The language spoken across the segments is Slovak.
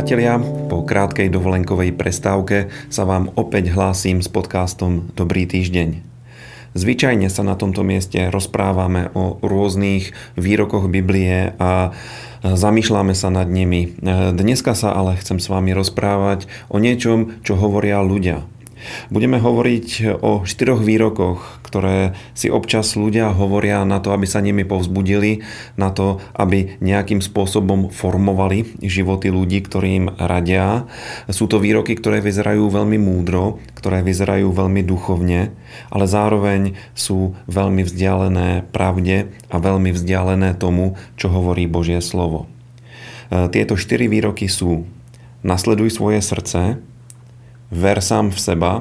priatelia, po krátkej dovolenkovej prestávke sa vám opäť hlásim s podcastom Dobrý týždeň. Zvyčajne sa na tomto mieste rozprávame o rôznych výrokoch Biblie a zamýšľame sa nad nimi. Dneska sa ale chcem s vami rozprávať o niečom, čo hovoria ľudia. Budeme hovoriť o štyroch výrokoch, ktoré si občas ľudia hovoria na to, aby sa nimi povzbudili, na to, aby nejakým spôsobom formovali životy ľudí, ktorým radia. Sú to výroky, ktoré vyzerajú veľmi múdro, ktoré vyzerajú veľmi duchovne, ale zároveň sú veľmi vzdialené pravde a veľmi vzdialené tomu, čo hovorí Božie slovo. E, tieto štyri výroky sú Nasleduj svoje srdce, ver sám v seba,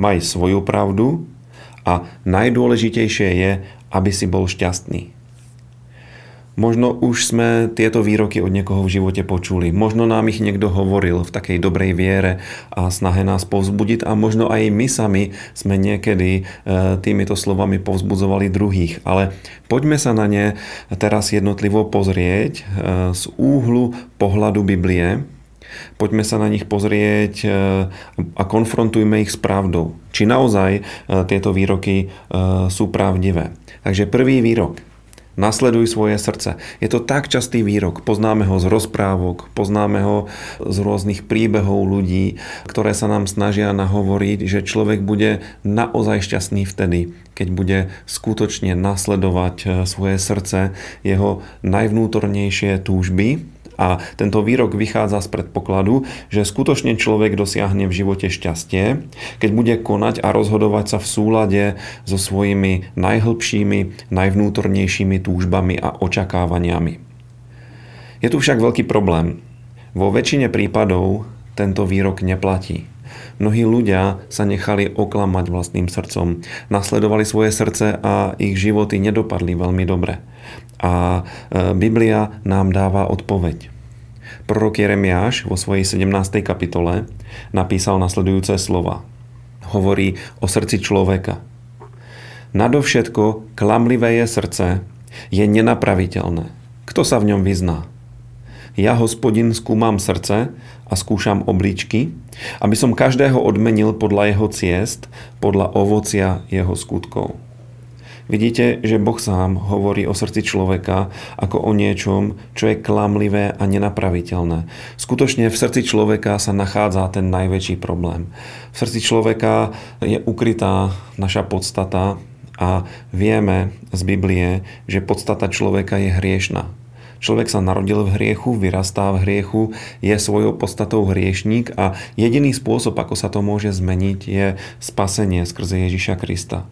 maj svoju pravdu a najdôležitejšie je, aby si bol šťastný. Možno už sme tieto výroky od niekoho v živote počuli. Možno nám ich niekto hovoril v takej dobrej viere a snahe nás povzbudiť a možno aj my sami sme niekedy e, týmito slovami povzbudzovali druhých. Ale poďme sa na ne teraz jednotlivo pozrieť e, z úhlu pohľadu Biblie, Poďme sa na nich pozrieť e, a konfrontujme ich s pravdou. Či naozaj e, tieto výroky e, sú pravdivé. Takže prvý výrok. Nasleduj svoje srdce. Je to tak častý výrok. Poznáme ho z rozprávok, poznáme ho z rôznych príbehov ľudí, ktoré sa nám snažia nahovoriť, že človek bude naozaj šťastný vtedy, keď bude skutočne nasledovať svoje srdce, jeho najvnútornejšie túžby a tento výrok vychádza z predpokladu, že skutočne človek dosiahne v živote šťastie, keď bude konať a rozhodovať sa v súlade so svojimi najhlbšími, najvnútornejšími túžbami a očakávaniami. Je tu však veľký problém. Vo väčšine prípadov tento výrok neplatí. Mnohí ľudia sa nechali oklamať vlastným srdcom, nasledovali svoje srdce a ich životy nedopadli veľmi dobre. A e, Biblia nám dáva odpoveď. Prorok Jeremiáš vo svojej 17. kapitole napísal nasledujúce slova. Hovorí o srdci človeka. Nadovšetko klamlivé je srdce, je nenapraviteľné. Kto sa v ňom vyzná? Ja, hospodin, skúmam srdce a skúšam obličky, aby som každého odmenil podľa jeho ciest, podľa ovocia jeho skutkov. Vidíte, že Boh sám hovorí o srdci človeka ako o niečom, čo je klamlivé a nenapraviteľné. Skutočne v srdci človeka sa nachádza ten najväčší problém. V srdci človeka je ukrytá naša podstata a vieme z Biblie, že podstata človeka je hriešna. Človek sa narodil v hriechu, vyrastá v hriechu, je svojou podstatou hriešník a jediný spôsob, ako sa to môže zmeniť, je spasenie skrze Ježiša Krista.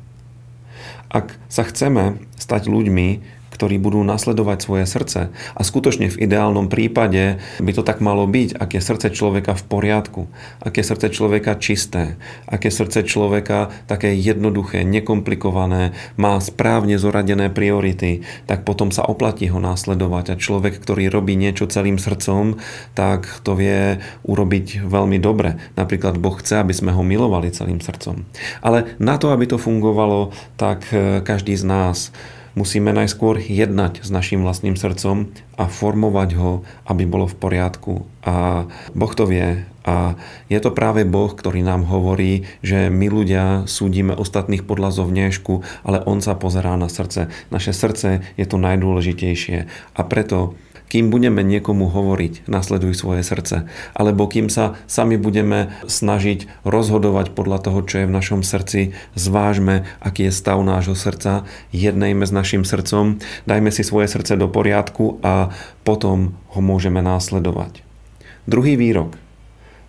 Ak sa chceme stať ľuďmi, ktorí budú nasledovať svoje srdce. A skutočne v ideálnom prípade by to tak malo byť, ak je srdce človeka v poriadku, ak je srdce človeka čisté, ak je srdce človeka také jednoduché, nekomplikované, má správne zoradené priority, tak potom sa oplatí ho následovať. A človek, ktorý robí niečo celým srdcom, tak to vie urobiť veľmi dobre. Napríklad Boh chce, aby sme ho milovali celým srdcom. Ale na to, aby to fungovalo, tak eh, každý z nás Musíme najskôr jednať s našim vlastným srdcom a formovať ho, aby bolo v poriadku. A Boh to vie. A je to práve Boh, ktorý nám hovorí, že my ľudia súdime ostatných podľa zovniešku, ale On sa pozerá na srdce. Naše srdce je to najdôležitejšie. A preto kým budeme niekomu hovoriť, nasleduj svoje srdce, alebo kým sa sami budeme snažiť rozhodovať podľa toho, čo je v našom srdci, zvážme, aký je stav nášho srdca, jednejme s našim srdcom, dajme si svoje srdce do poriadku a potom ho môžeme následovať. Druhý výrok.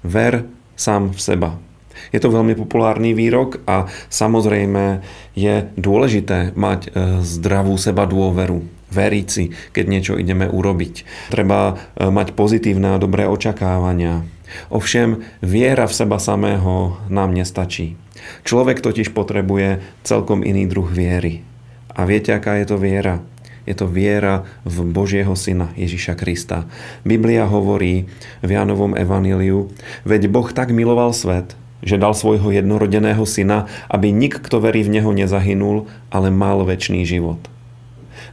Ver sám v seba. Je to veľmi populárny výrok a samozrejme je dôležité mať e, zdravú seba dôveru veriť si, keď niečo ideme urobiť. Treba e, mať pozitívne a dobré očakávania. Ovšem, viera v seba samého nám nestačí. Človek totiž potrebuje celkom iný druh viery. A viete, aká je to viera? Je to viera v Božieho Syna Ježiša Krista. Biblia hovorí v Jánovom evaníliu, veď Boh tak miloval svet, že dal svojho jednorodeného syna, aby nik, kto verí v Neho, nezahynul, ale mal väčší život.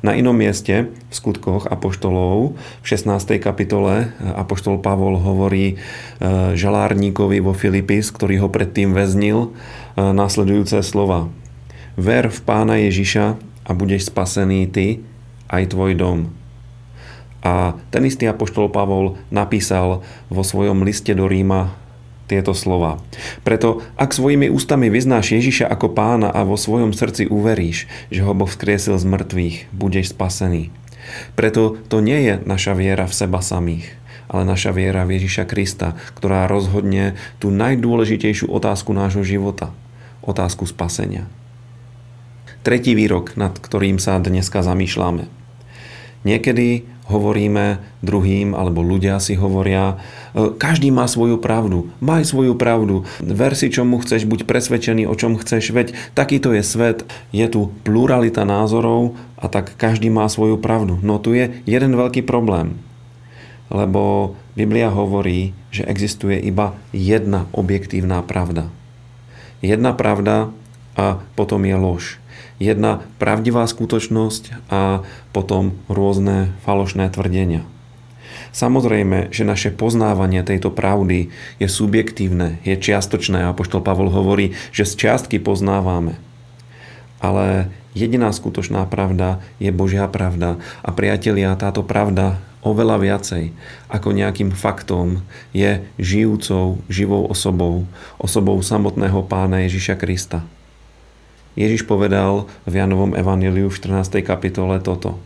Na inom mieste, v skutkoch Apoštolov, v 16. kapitole, Apoštol Pavol hovorí e, žalárníkovi vo Filipis, ktorý ho predtým väznil, e, následujúce slova. Ver v pána Ježiša a budeš spasený ty, aj tvoj dom. A ten istý Apoštol Pavol napísal vo svojom liste do Ríma tieto slova. Preto, ak svojimi ústami vyznáš Ježiša ako pána a vo svojom srdci uveríš, že ho Boh vzkriesil z mŕtvych, budeš spasený. Preto to nie je naša viera v seba samých, ale naša viera v Ježiša Krista, ktorá rozhodne tú najdôležitejšiu otázku nášho života. Otázku spasenia. Tretí výrok, nad ktorým sa dneska zamýšľame. Niekedy hovoríme druhým, alebo ľudia si hovoria, e, každý má svoju pravdu, maj svoju pravdu, ver si čomu chceš, buď presvedčený o čom chceš, veď takýto je svet, je tu pluralita názorov a tak každý má svoju pravdu. No tu je jeden veľký problém, lebo Biblia hovorí, že existuje iba jedna objektívna pravda. Jedna pravda a potom je lož jedna pravdivá skutočnosť a potom rôzne falošné tvrdenia. Samozrejme, že naše poznávanie tejto pravdy je subjektívne, je čiastočné a poštol Pavol hovorí, že z čiastky poznávame. Ale jediná skutočná pravda je Božia pravda a priatelia, táto pravda oveľa viacej ako nejakým faktom je žijúcou, živou osobou, osobou samotného pána Ježiša Krista. Ježiš povedal v Janovom evaníliu v 14. kapitole toto.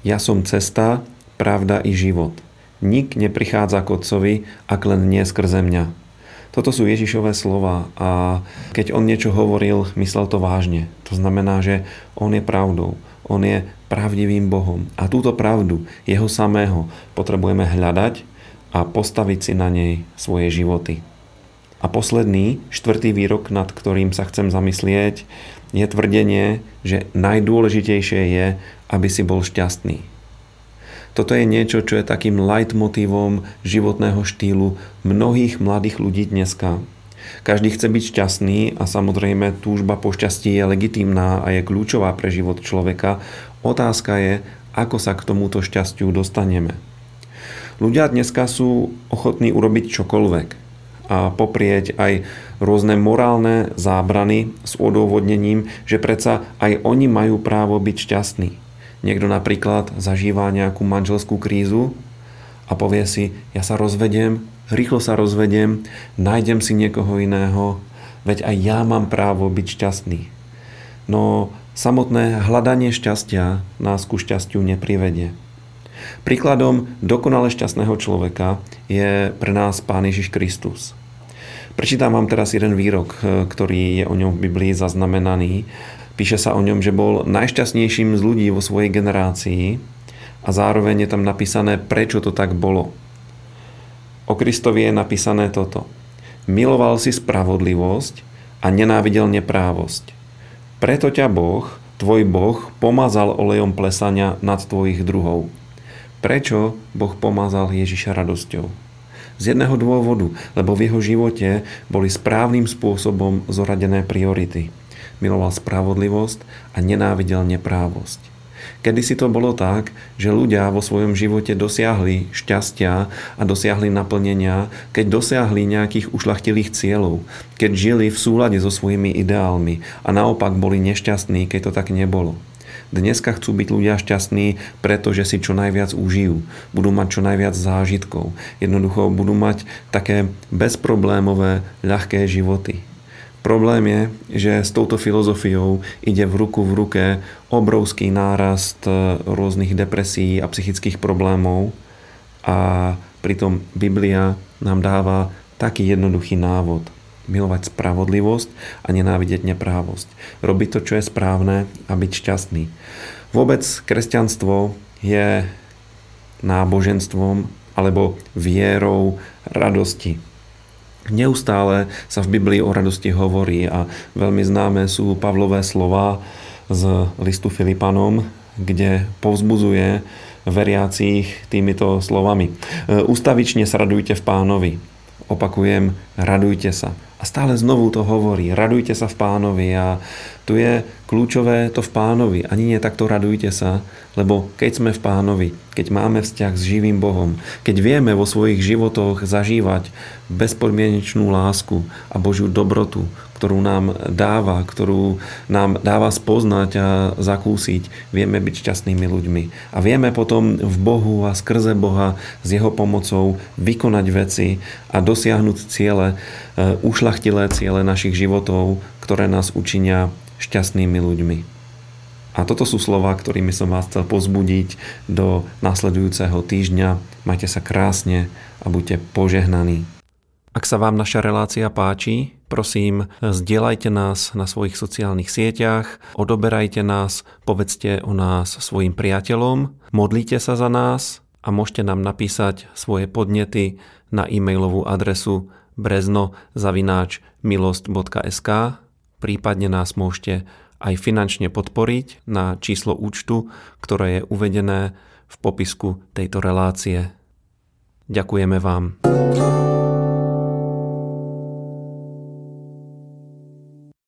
Ja som cesta, pravda i život. Nik neprichádza k Otcovi, ak len nie skrze mňa. Toto sú Ježišové slova a keď on niečo hovoril, myslel to vážne. To znamená, že on je pravdou. On je pravdivým Bohom. A túto pravdu, jeho samého, potrebujeme hľadať a postaviť si na nej svoje životy. A posledný, štvrtý výrok, nad ktorým sa chcem zamyslieť, je tvrdenie, že najdôležitejšie je, aby si bol šťastný. Toto je niečo, čo je takým leitmotívom životného štýlu mnohých mladých ľudí dneska. Každý chce byť šťastný a samozrejme túžba po šťastí je legitímna a je kľúčová pre život človeka. Otázka je, ako sa k tomuto šťastiu dostaneme. Ľudia dneska sú ochotní urobiť čokoľvek, a poprieť aj rôzne morálne zábrany s odôvodnením, že predsa aj oni majú právo byť šťastní. Niekto napríklad zažíva nejakú manželskú krízu a povie si, ja sa rozvediem, rýchlo sa rozvediem, nájdem si niekoho iného, veď aj ja mám právo byť šťastný. No samotné hľadanie šťastia nás ku šťastiu neprivedie. Príkladom dokonale šťastného človeka je pre nás Pán Ježiš Kristus. Prečítam vám teraz jeden výrok, e, ktorý je o ňom v Biblii zaznamenaný. Píše sa o ňom, že bol najšťastnejším z ľudí vo svojej generácii a zároveň je tam napísané, prečo to tak bolo. O Kristovi je napísané toto. Miloval si spravodlivosť a nenávidel neprávosť. Preto ťa Boh, tvoj Boh, pomazal olejom plesania nad tvojich druhov. Prečo Boh pomazal Ježiša radosťou? Z jedného dôvodu, lebo v jeho živote boli správnym spôsobom zoradené priority. Miloval spravodlivosť a nenávidel neprávosť. Kedy si to bolo tak, že ľudia vo svojom živote dosiahli šťastia a dosiahli naplnenia, keď dosiahli nejakých ušlachtilých cieľov, keď žili v súlade so svojimi ideálmi a naopak boli nešťastní, keď to tak nebolo. Dneska chcú byť ľudia šťastní, pretože si čo najviac užijú. Budú mať čo najviac zážitkov. Jednoducho budú mať také bezproblémové, ľahké životy. Problém je, že s touto filozofiou ide v ruku v ruke obrovský nárast e, rôznych depresí a psychických problémov a pritom Biblia nám dáva taký jednoduchý návod – milovať spravodlivosť a nenávidieť neprávosť. Robiť to, čo je správne a byť šťastný. Vôbec kresťanstvo je náboženstvom alebo vierou radosti. Neustále sa v Biblii o radosti hovorí a veľmi známe sú Pavlové slova z listu Filipanom, kde povzbudzuje veriacich týmito slovami. Ustavične sa radujte v pánovi. Opakujem, radujte sa. A stále znovu to hovorí, radujte sa v pánovi a Tu je kľúčové to v pánovi. Ani nie takto radujte sa, lebo keď sme v pánovi, keď máme vzťah s živým Bohom, keď vieme vo svojich životoch zažívať bezpodmienečnú lásku a Božiu dobrotu, ktorú nám dáva, ktorú nám dáva spoznať a zakúsiť, vieme byť šťastnými ľuďmi. A vieme potom v Bohu a skrze Boha s Jeho pomocou vykonať veci a dosiahnuť ciele, e, ušlachtilé ciele našich životov, ktoré nás učinia šťastnými ľuďmi. A toto sú slova, ktorými som vás chcel pozbudiť do nasledujúceho týždňa. Majte sa krásne a buďte požehnaní. Ak sa vám naša relácia páči, prosím, zdieľajte nás na svojich sociálnych sieťach, odoberajte nás, povedzte o nás svojim priateľom, modlite sa za nás a môžete nám napísať svoje podnety na e-mailovú adresu brezno.milost.sk prípadne nás môžete aj finančne podporiť na číslo účtu, ktoré je uvedené v popisku tejto relácie. Ďakujeme vám.